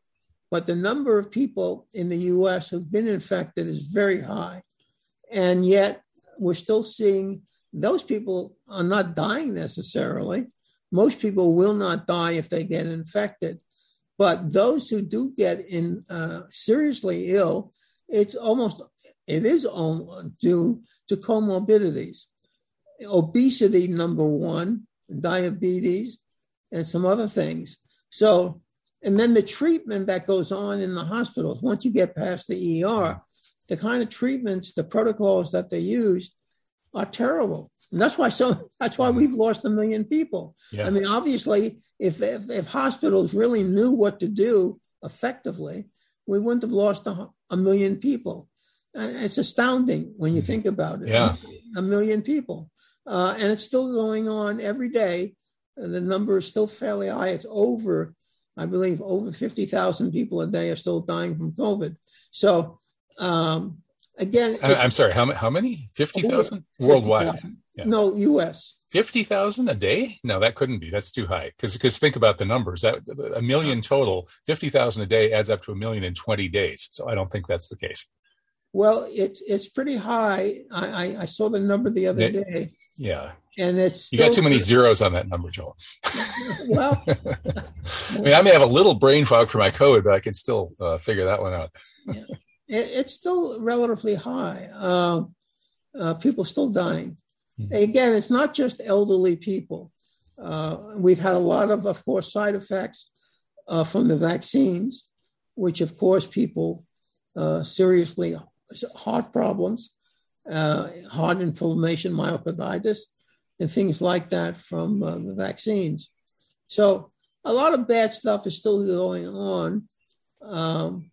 B: but the number of people in the US who've been infected is very high. And yet we're still seeing those people are not dying necessarily. Most people will not die if they get infected. But those who do get in uh, seriously ill, it's almost it is all due to comorbidities obesity, number one, diabetes, and some other things. So, and then the treatment that goes on in the hospitals, once you get past the ER, the kind of treatments, the protocols that they use are terrible. And that's why so that's why we've lost a million people. Yeah. I mean, obviously, if, if, if hospitals really knew what to do effectively, we wouldn't have lost a, a million people. it's astounding when you think about it.
A: Yeah.
B: A million people uh, and it's still going on every day. The number is still fairly high. It's over, I believe, over 50,000 people a day are still dying from COVID. So, um, again,
A: I, am sorry, how, how many? 50,000 worldwide? 50,
B: yeah. No, US.
A: 50,000 a day? No, that couldn't be. That's too high. Because because think about the numbers. That a million total, 50,000 a day adds up to a million in 20 days. So I don't think that's the case.
B: Well, it's it's pretty high. I, I, I saw the number the other day.
A: Yeah,
B: and it's
A: you got too many zeros on that number, Joel. [laughs] well, [laughs] I mean, I may have a little brain fog for my code, but I can still uh, figure that one out.
B: yeah. It, it's still relatively high. Uh, uh, people still dying. Mm-hmm. Again, it's not just elderly people. Uh, we've had a lot of, of course, side effects uh, from the vaccines, which, of course, people uh, seriously heart problems, uh, heart inflammation, myocarditis, and things like that from uh, the vaccines. So a lot of bad stuff is still going on. Um,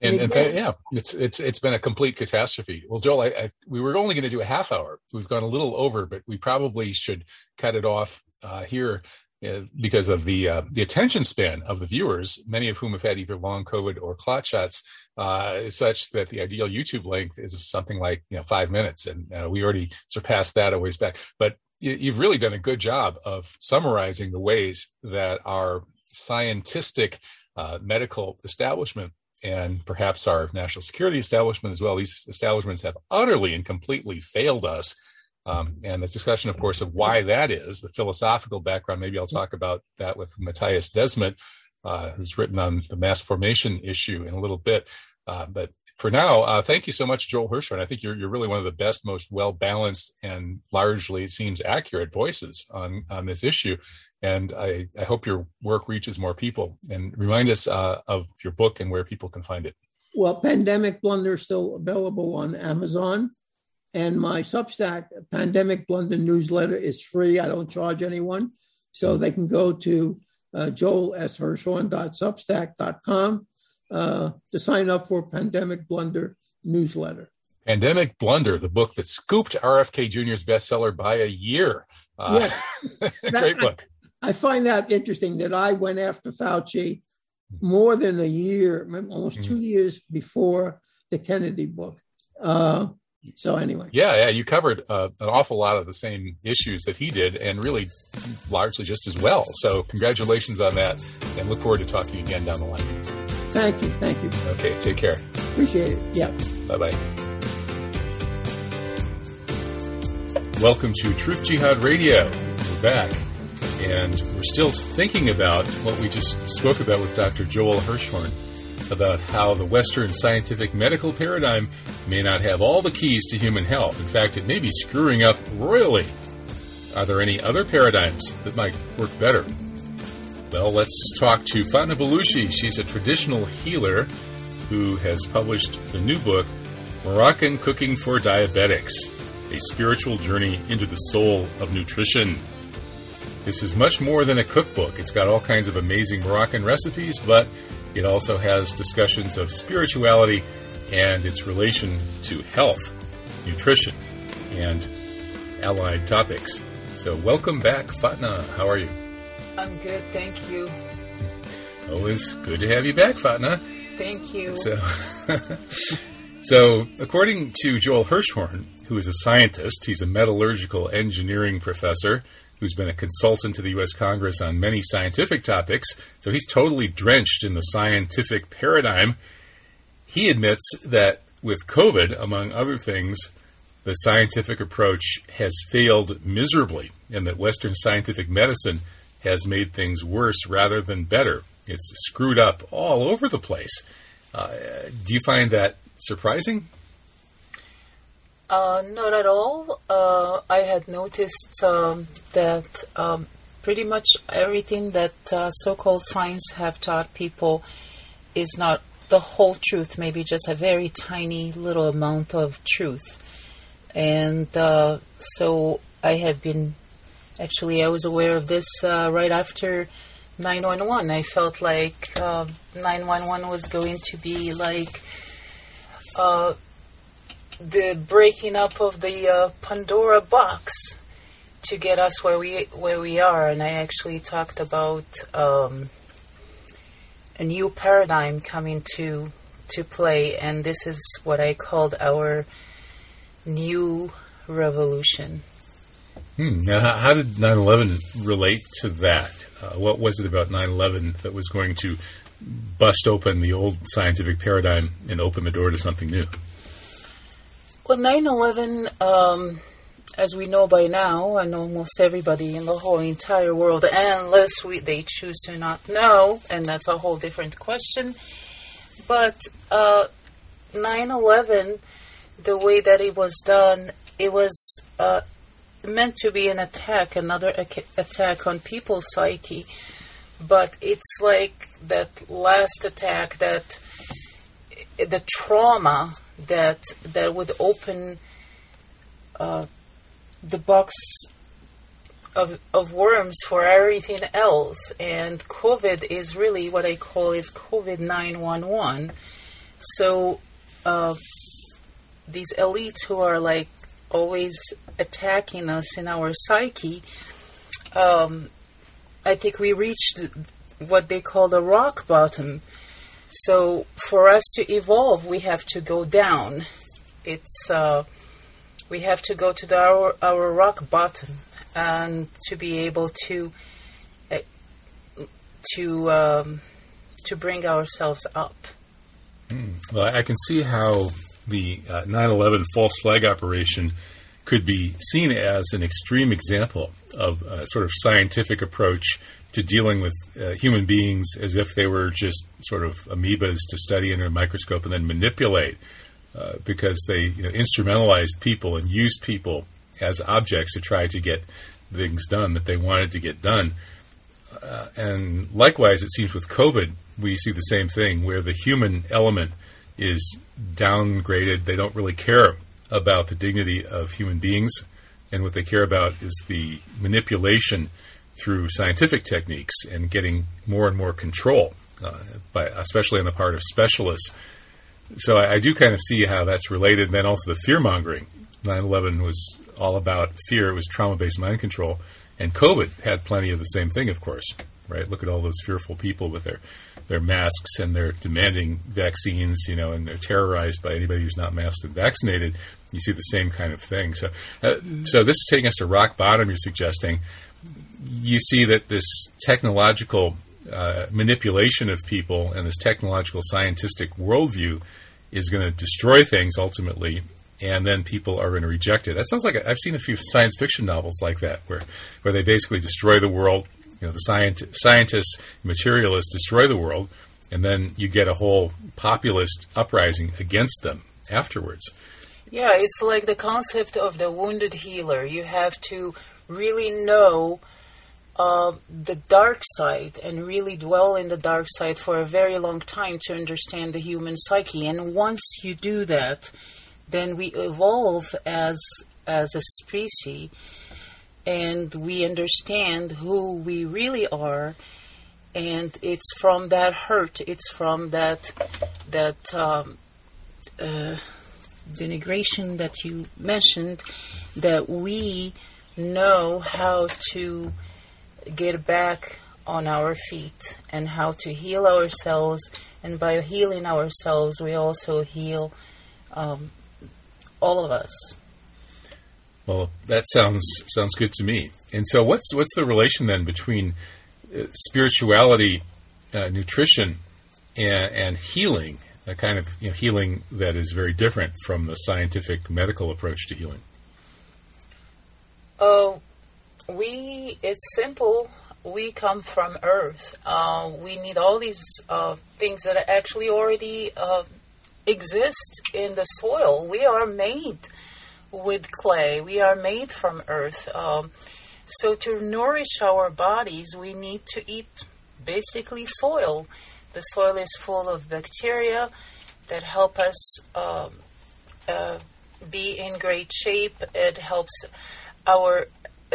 A: and, and, and yeah, it's it's it's been a complete catastrophe. Well, Joel, I, I, we were only going to do a half hour. We've gone a little over, but we probably should cut it off uh, here uh, because of the uh, the attention span of the viewers, many of whom have had either long COVID or clot shots, uh, such that the ideal YouTube length is something like you know five minutes, and uh, we already surpassed that a ways back. But you, have really done a good job of summarizing the ways that our scientific uh, medical establishment and perhaps our national security establishment as well. These establishments have utterly and completely failed us um, and the discussion, of course, of why that is, the philosophical background. Maybe I'll talk about that with Mattias Desmet, uh, who's written on the mass formation issue in a little bit. Uh, but for now, uh, thank you so much, Joel Hirschhorn. I think you're, you're really one of the best, most well balanced, and largely, it seems, accurate voices on, on this issue. And I, I hope your work reaches more people. And remind us uh, of your book and where people can find it.
B: Well, Pandemic Blunder is still available on Amazon. And my Substack, Pandemic Blunder newsletter, is free. I don't charge anyone. So they can go to uh, joelshirschhorn.substack.com uh, to sign up for Pandemic Blunder newsletter.
A: Pandemic Blunder, the book that scooped RFK Jr.'s bestseller by a year. Uh, yes. [laughs] Great book.
B: I, I, find that interesting that I went after Fauci more than a year, almost two years before the Kennedy book. Uh, so anyway,
A: yeah, yeah, you covered uh, an awful lot of the same issues that he did, and really largely just as well. So congratulations on that, and look forward to talking again down the line.
B: Thank you, thank you.
A: Okay, take care.
B: Appreciate it. Yeah.
A: Bye bye. Welcome to Truth Jihad Radio. We're back, and we're still thinking about what we just spoke about with Dr. Joel Hirschhorn about how the Western scientific medical paradigm may not have all the keys to human health. In fact, it may be screwing up royally. Are there any other paradigms that might work better? Well, let's talk to Fatna Bellouchi. She's a traditional healer who has published the new book, Moroccan Cooking for Diabetics A Spiritual Journey into the Soul of Nutrition. This is much more than a cookbook. It's got all kinds of amazing Moroccan recipes, but it also has discussions of spirituality and its relation to health, nutrition, and allied topics. So, welcome back, Fatna. How are you?
C: I'm good, thank you.
A: Always good to have you back, Fatna.
C: Thank you.
A: So, [laughs] so according to Joel Hirschhorn, who is a scientist, he's a metallurgical engineering professor who's been a consultant to the U.S. Congress on many scientific topics. So he's totally drenched in the scientific paradigm. He admits that with COVID, among other things, the scientific approach has failed miserably, and that Western scientific medicine has made things worse rather than better. It's screwed up all over the place. Uh, do you find that surprising?
C: Uh, not at all. Uh, I had noticed um, that um, pretty much everything that uh, so-called science have taught people is not the whole truth. Maybe just a very tiny little amount of truth. And uh, so I have been. Actually, I was aware of this uh, right after 911. I felt like 911 was going to be like the breaking up of the uh, Pandora box to get us where we where we are, and I actually talked about um, a new paradigm coming to to play, and this is what I called our new revolution.
A: Hmm. Now, how did 9/11 relate to that? Uh, what was it about 9/11 that was going to bust open the old scientific paradigm and open the door to something new?
C: Well, 9 11, um, as we know by now, and almost everybody in the whole entire world, unless we, they choose to not know, and that's a whole different question. But uh, 9 uh, 11, the way that it was done, it was uh, meant to be an attack, another ac- attack on people's psyche. But it's like that last attack that the trauma that that would open uh, the box of of worms for everything else. And COVID is really what I call is COVID nine one one. So uh, these elites who are like always attacking us in our psyche. Um, I think we reached what they call the rock bottom so for us to evolve, we have to go down. It's uh, we have to go to the, our our rock bottom and to be able to uh, to um, to bring ourselves up.
A: Mm. Well, I can see how the uh, 9/11 false flag operation could be seen as an extreme example of a sort of scientific approach to dealing with uh, human beings as if they were just sort of amoebas to study under a microscope and then manipulate uh, because they you know, instrumentalized people and used people as objects to try to get things done that they wanted to get done. Uh, and likewise, it seems with COVID, we see the same thing where the human element is downgraded. They don't really care about the dignity of human beings, and what they care about is the manipulation through scientific techniques and getting more and more control, uh, by, especially on the part of specialists. So I, I, do kind of see how that's related. And then also the fear mongering. 9 11 was all about fear, it was trauma based mind control. And COVID had plenty of the same thing, of course. right? Look at all those fearful people with their their masks and they're demanding vaccines, you know, and they're terrorized by anybody who's not masked and vaccinated. You see the same kind of thing. So, uh, so this is taking us to rock bottom. You're suggesting you see that this technological uh, manipulation of people and this technological scientific worldview is going to destroy things ultimately, and then people are going to reject it. That sounds like i have seen a few science fiction novels like that, where where they basically destroy the world. You know, the scientists, scientists, materialists destroy the world, and then you get a whole populist uprising against them afterwards.
C: Yeah, it's like the concept of the wounded healer. You have to really know uh, the dark side and really dwell in the dark side for a very long time to understand the human psyche. And once you do that, then we evolve as as a species, and we understand who we really are. And it's from that hurt, it's from that that um, uh, denigration that you mentioned that we know how to get back on our feet and how to heal ourselves. And by healing ourselves, we also heal um, all of us.
A: Well, that sounds sounds good to me. And so, what's what's the relation then between uh, spirituality, uh, nutrition, and, and, healing? A kind of you know, healing that is very different from the scientific medical approach to healing.
C: Oh, we it's simple. We come from earth. Uh, we need all these uh, things that actually already uh, exist in the soil. We are made with clay. We are made from earth. Um, so to nourish our bodies we need to eat basically soil the soil is full of bacteria that help us um, uh, be in great shape it helps our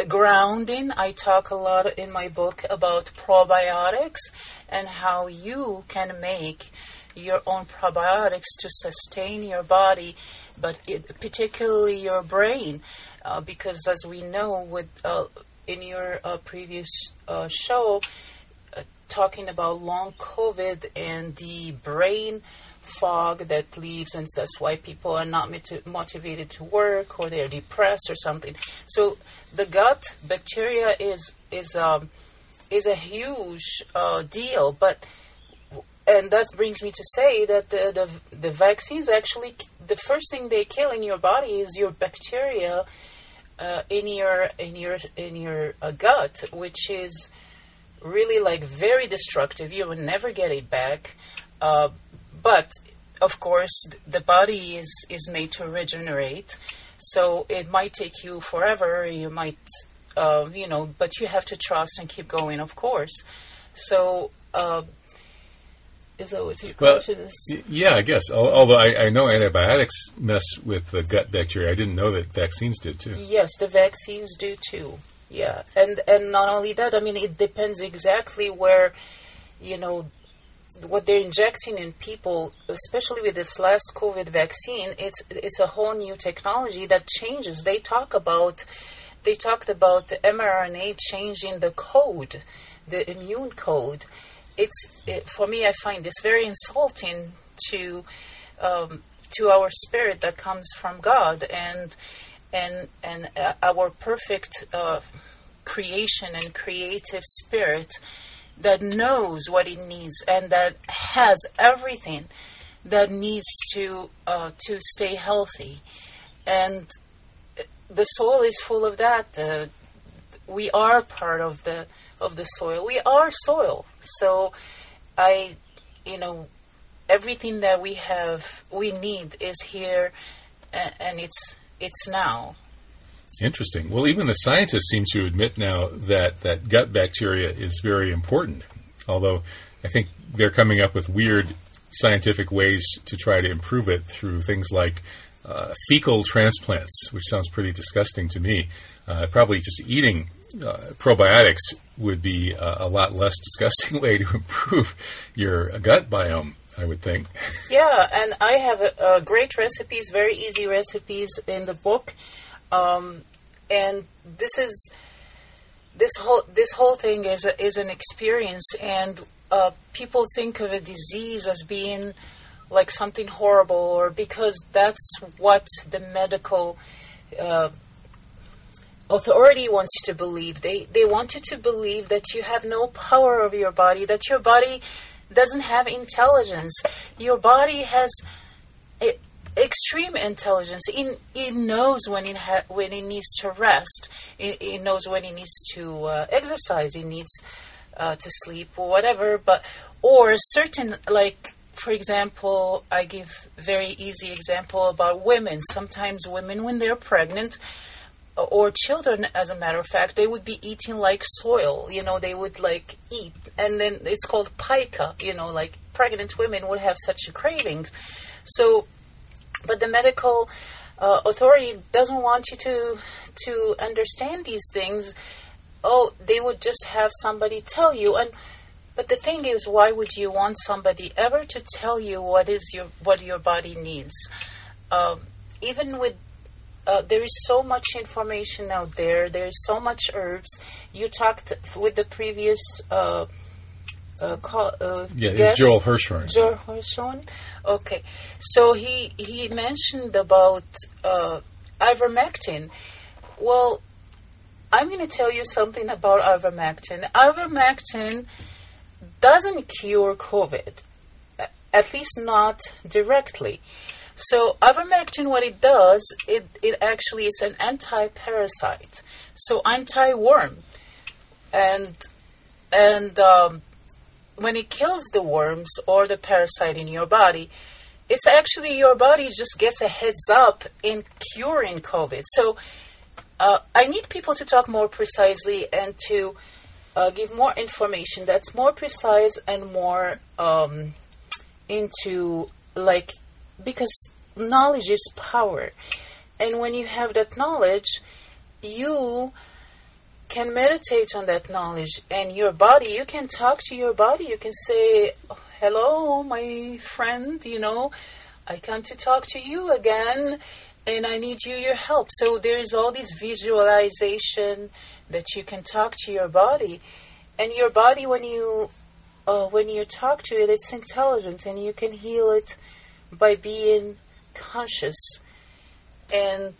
C: grounding. I talk a lot in my book about probiotics and how you can make your own probiotics to sustain your body, but it, particularly your brain, uh, because as we know, with uh, in your uh, previous uh, show, talking about long COVID and the brain fog that leaves, and that's why people are not motivated to work or they're depressed or something. So the gut bacteria is is um, is a huge uh, deal, but and that brings me to say that the, the the vaccines actually the first thing they kill in your body is your bacteria uh, in your in your in your uh, gut, which is really like very destructive. You will never get it back. Uh, but of course, the body is, is made to regenerate. So it might take you forever. You might, uh, you know, but you have to trust and keep going, of course. So, uh, is that what your well, question is?
A: Yeah, I guess. Although I, I, know antibiotics mess with the gut bacteria, I didn't know that vaccines did too.
C: Yes, the vaccines do too. Yeah, and and not only that, I mean, it depends exactly where, you know, what they're injecting in people, especially with this last COVID vaccine, it's it's a whole new technology that changes. They talk about they talked about the mRNA changing the code, the immune code. It's it, for me, I find this very insulting to um, to our spirit that comes from God and and and uh, our perfect uh, creation and creative spirit that knows what it needs and that has everything that needs to uh, to stay healthy, and the soil is full of that. The, we are part of the of the soil. We are soil. So, I, you know, everything that we have, we need is here, and, and it's it's now.
A: Interesting. Well, even the scientists seem to admit now that, that gut bacteria is very important, although I think they're coming up with weird scientific ways to try to improve it through things like uh, fecal transplants, which sounds pretty disgusting to me. Uh, probably just eating uh, probiotics would be a, a, lot less [laughs] disgusting way to improve your gut biome. I would think.
C: Yeah, and I have uh, great recipes, very easy recipes in the book. Um, and this is this whole this whole thing is a, is an experience, and uh, people think of a disease as being like something horrible, or because that's what the medical uh, authority wants you to believe. They they want you to believe that you have no power over your body, that your body doesn't have intelligence. Your body has extreme intelligence. It, it knows when it ha- when it needs to rest. It, it knows when it needs to uh, exercise. It needs uh, to sleep or whatever. But or certain like for example, I give very easy example about women. Sometimes women when they're pregnant or children as a matter of fact they would be eating like soil you know they would like eat. And then it's called pica you know like pregnant women would have such cravings. So but the medical uh, authority doesn't want you to to understand these things. Oh they would just have somebody tell you. And but the thing is why would you want somebody ever to tell you what is your what your body needs? Um, even with uh, there is so much information out there. There's so much herbs. You talked with the previous uh, uh, call, uh,
A: yeah,
C: guest,
A: it's Joel Hirschhorn.
C: Joel Hirschhorn. Okay, so he he mentioned about uh, ivermectin. Well, I'm going to tell you something about ivermectin. Ivermectin doesn't cure COVID, at least not directly. So ivermectin, what it does, it, it actually is an anti-parasite, so anti-worm, and and um, when it kills the worms or the parasite in your body, it's actually your body just gets a heads up in curing COVID. So uh, I need people to talk more precisely and to uh, give more information that's more precise and more um, into like because knowledge is power. And when you have that knowledge, you can meditate on that knowledge and your body, you can talk to your body. You can say, Hello, my friend, you know, I come to talk to you again and I need you your help. So there is all this visualization that you can talk to your body. And your body when you uh, when you talk to it, it's intelligent and you can heal it by being conscious and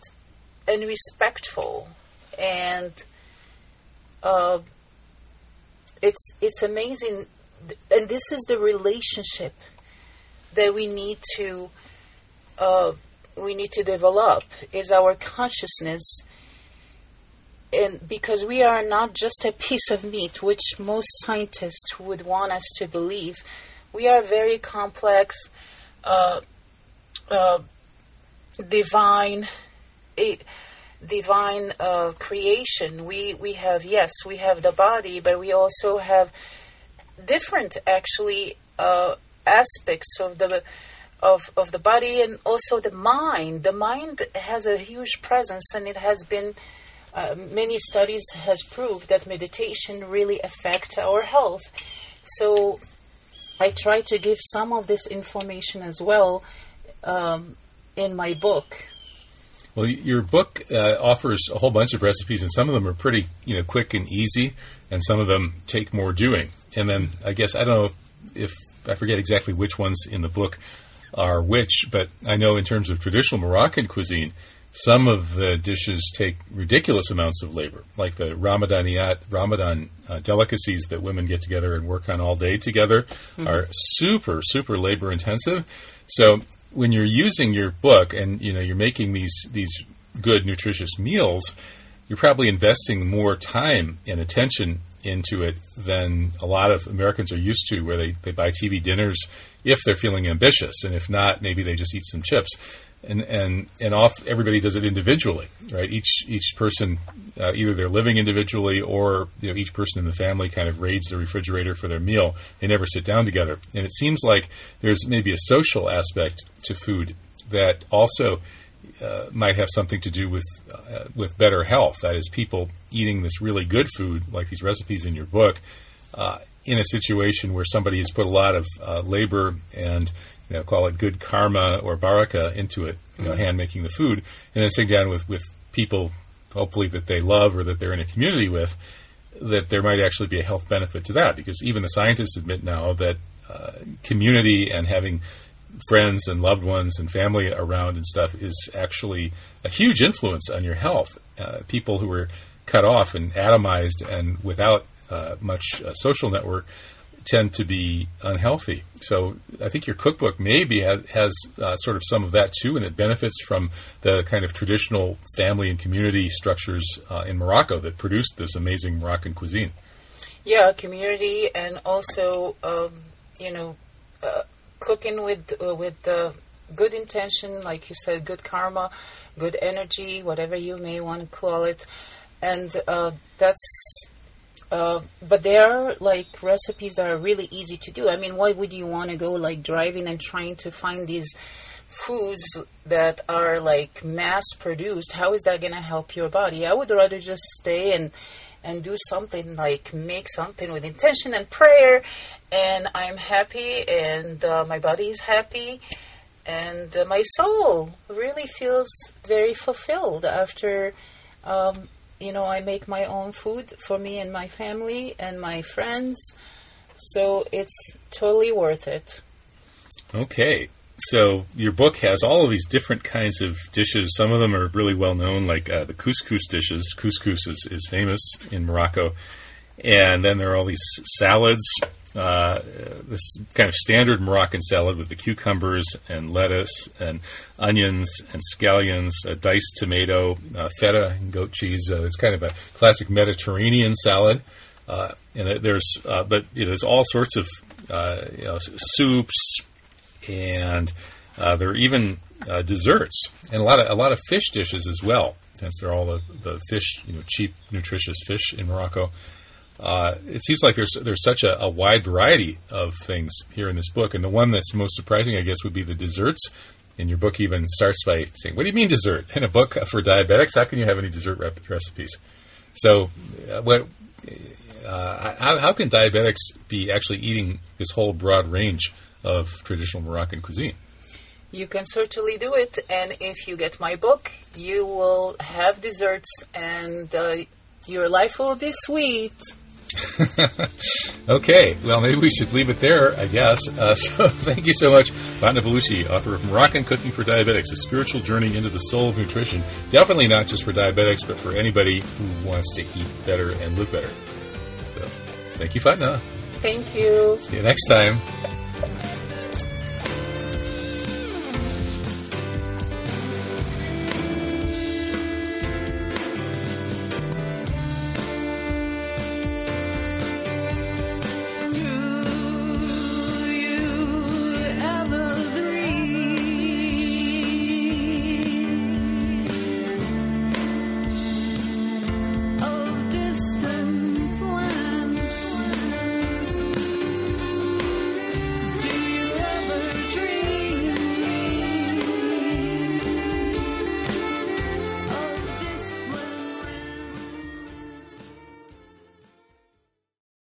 C: and respectful and uh, it's it's amazing. And this is the relationship that we need to uh, we need to develop is our consciousness. And because we are not just a piece of meat which most scientists would want us to believe we are very complex uh, uh, divine divine uh, creation. We we have yes, we have the body, but we also have different actually uh, aspects of the of of the body and also the mind. The mind has a huge presence, and it has been. Uh, many studies has proved that meditation really affect our health. So I try to give some of this information as well um, in my book.
A: Well, your book uh, offers a whole bunch of recipes, and some of them are pretty, you know, quick and easy, and some of them take more doing. And then I guess I don't know if I forget exactly which ones in the book are which, but I know in terms of traditional Moroccan cuisine, some of the dishes take ridiculous amounts of labor, like the Ramadaniyat, Ramadan uh, delicacies that women get together and work on all day together mm-hmm. are super, super labor intensive. So when you're using your book and you know you're making these these good nutritious meals, you're probably investing more time and attention into it than a lot of Americans are used to, where they, they buy TV dinners if they're feeling ambitious, and if not, maybe they just eat some chips and and and off everybody does it individually, right? Each each person, uh, either they're living individually or you know each person in the family kind of raids the refrigerator for their meal. They never sit down together, and it seems like there's maybe a social aspect to food that also uh, might have something to do with uh, with better health. That is, people eating this really good food, like these recipes in your book, uh, in a situation where somebody has put a lot of uh, labor and you know, call it good karma or baraka into it, you know, mm-hmm. hand making the food, and then sitting down with, with people, hopefully that they love or that they're in a community with, that there might actually be a health benefit to that because even the scientists admit now that uh, community and having friends and loved ones and family around and stuff is actually a huge influence on your health. Uh, people who are cut off and atomized and without uh, much uh, social network tend to be unhealthy. So I think your cookbook maybe has, has uh, sort of some of that too, and it benefits from the kind of traditional family and community structures uh, in Morocco that produced this amazing Moroccan cuisine.
C: Yeah, community and also, um, you know, uh, cooking with uh, with the good intention, like you said, good karma, good energy, whatever you may want to call it, and uh, that's uh, but there are like recipes that are really easy to do. I mean, why would you want to go like driving and trying to find these foods that are like mass produced? How is that going to help your body? I would rather just stay and and do something like make something with intention and prayer, and I'm happy, and uh, my body is happy, and uh, my soul really feels very fulfilled after. Um, you know, I make my own food for me and my family and my friends. So it's totally worth it.
A: Okay. So your book has all of these different kinds of dishes. Some of them are really well known, like uh, the couscous dishes. Couscous is, is famous in Morocco. And then there are all these salads uh, this kind of standard Moroccan salad with the cucumbers and lettuce and onions and scallions, a diced tomato, uh, feta and goat cheese. Uh, it's kind of a classic Mediterranean salad. Uh, and there's, uh, but you know, there's all sorts of uh, you know, soups, and there are even desserts and a lot of a lot of fish dishes as well. Since they're all the, the fish, you know, cheap, nutritious fish in Morocco uh, it seems like there's there's such a, a, wide variety of things here in this book, and the one that's most surprising, I guess, would be the desserts. And your book even starts by saying, "What do you mean dessert [laughs] in a book for diabetics? How can you have any dessert rep- recipes?" So, uh, what? Uh, how, how can diabetics be actually eating this whole broad range of traditional Moroccan cuisine?
C: You can certainly do it, and if you get my book, you will have desserts, and uh, your life will be sweet. [laughs]
A: okay, well, maybe we should leave it there, I guess. Uh, [laughs] so, thank you so much, Fatna Bellouchi, author of Moroccan Cooking for Diabetics, a spiritual journey into the soul of nutrition. Definitely not just for diabetics, but for anybody who wants to eat better and live better. So, thank you, Fatna.
C: Thank you.
A: See you next time.